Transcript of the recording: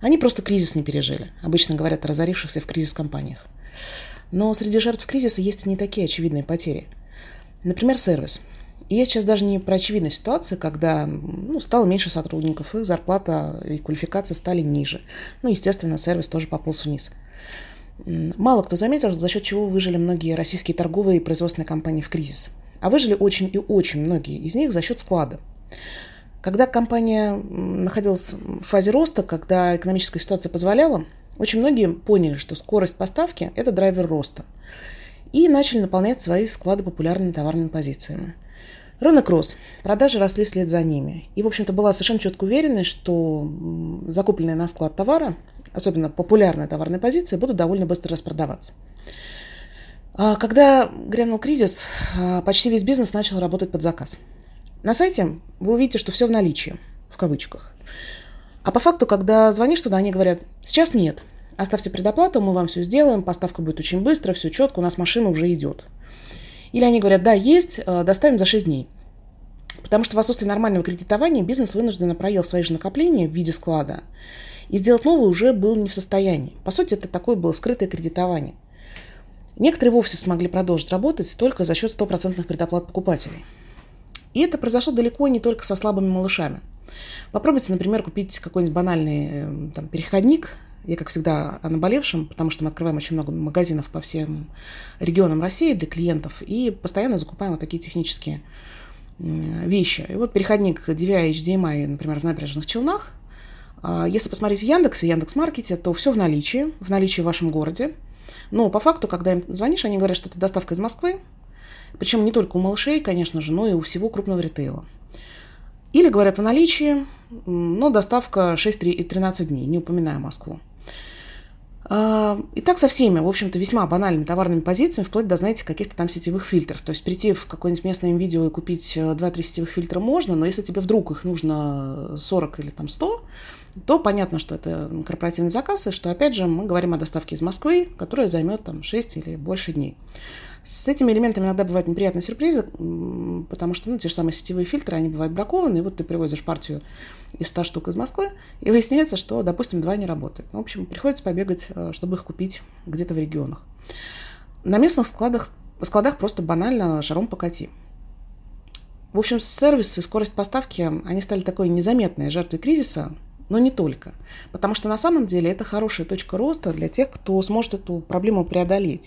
Они просто кризис не пережили. Обычно говорят о разорившихся в кризис компаниях. Но среди жертв кризиса есть и не такие очевидные потери. Например, сервис. И я сейчас даже не про очевидные ситуации, когда ну, стало меньше сотрудников, их зарплата и квалификация стали ниже. Ну, естественно, сервис тоже пополз вниз. Мало кто заметил, за счет чего выжили многие российские торговые и производственные компании в кризис. А выжили очень и очень многие из них за счет склада. Когда компания находилась в фазе роста, когда экономическая ситуация позволяла, очень многие поняли, что скорость поставки – это драйвер роста. И начали наполнять свои склады популярными товарными позициями. Рынок рос, продажи росли вслед за ними. И, в общем-то, была совершенно четкая уверенность, что закупленные на склад товары, особенно популярные товарные позиции, будут довольно быстро распродаваться. А когда грянул кризис, а, почти весь бизнес начал работать под заказ – на сайте вы увидите, что все в наличии, в кавычках. А по факту, когда звонишь туда, они говорят, сейчас нет, оставьте предоплату, мы вам все сделаем, поставка будет очень быстро, все четко, у нас машина уже идет. Или они говорят, да, есть, э, доставим за 6 дней. Потому что в отсутствии нормального кредитования бизнес вынужденно проел свои же накопления в виде склада. И сделать новый уже был не в состоянии. По сути, это такое было скрытое кредитование. Некоторые вовсе смогли продолжить работать только за счет стопроцентных предоплат покупателей. И это произошло далеко не только со слабыми малышами. Попробуйте, например, купить какой-нибудь банальный эм, там, переходник. Я, как всегда, о наболевшем, потому что мы открываем очень много магазинов по всем регионам России для клиентов и постоянно закупаем вот такие технические вещи. И вот переходник DVI HDMI, например, в набережных Челнах. А, если посмотреть в Яндекс, в Яндекс.Маркете, то все в наличии, в наличии в вашем городе. Но по факту, когда им звонишь, они говорят, что это доставка из Москвы, причем не только у малышей, конечно же, но и у всего крупного ритейла. Или говорят о наличии, но доставка 6-13 дней, не упоминая Москву. А, и так со всеми, в общем-то, весьма банальными товарными позициями, вплоть до, знаете, каких-то там сетевых фильтров. То есть прийти в какое-нибудь местное видео и купить 2-3 э, сетевых фильтра можно, но если тебе вдруг их нужно 40 или там 100, то понятно, что это корпоративный заказ, и что, опять же, мы говорим о доставке из Москвы, которая займет там 6 или больше дней. С этими элементами иногда бывают неприятные сюрпризы, потому что ну, те же самые сетевые фильтры, они бывают бракованы, и вот ты привозишь партию из 100 штук из Москвы, и выясняется, что, допустим, два не работают. В общем, приходится побегать, э, чтобы их купить где-то в регионах. На местных складах, складах просто банально шаром покати. В общем, сервисы, скорость поставки, они стали такой незаметной жертвой кризиса, но не только. Потому что на самом деле это хорошая точка роста для тех, кто сможет эту проблему преодолеть.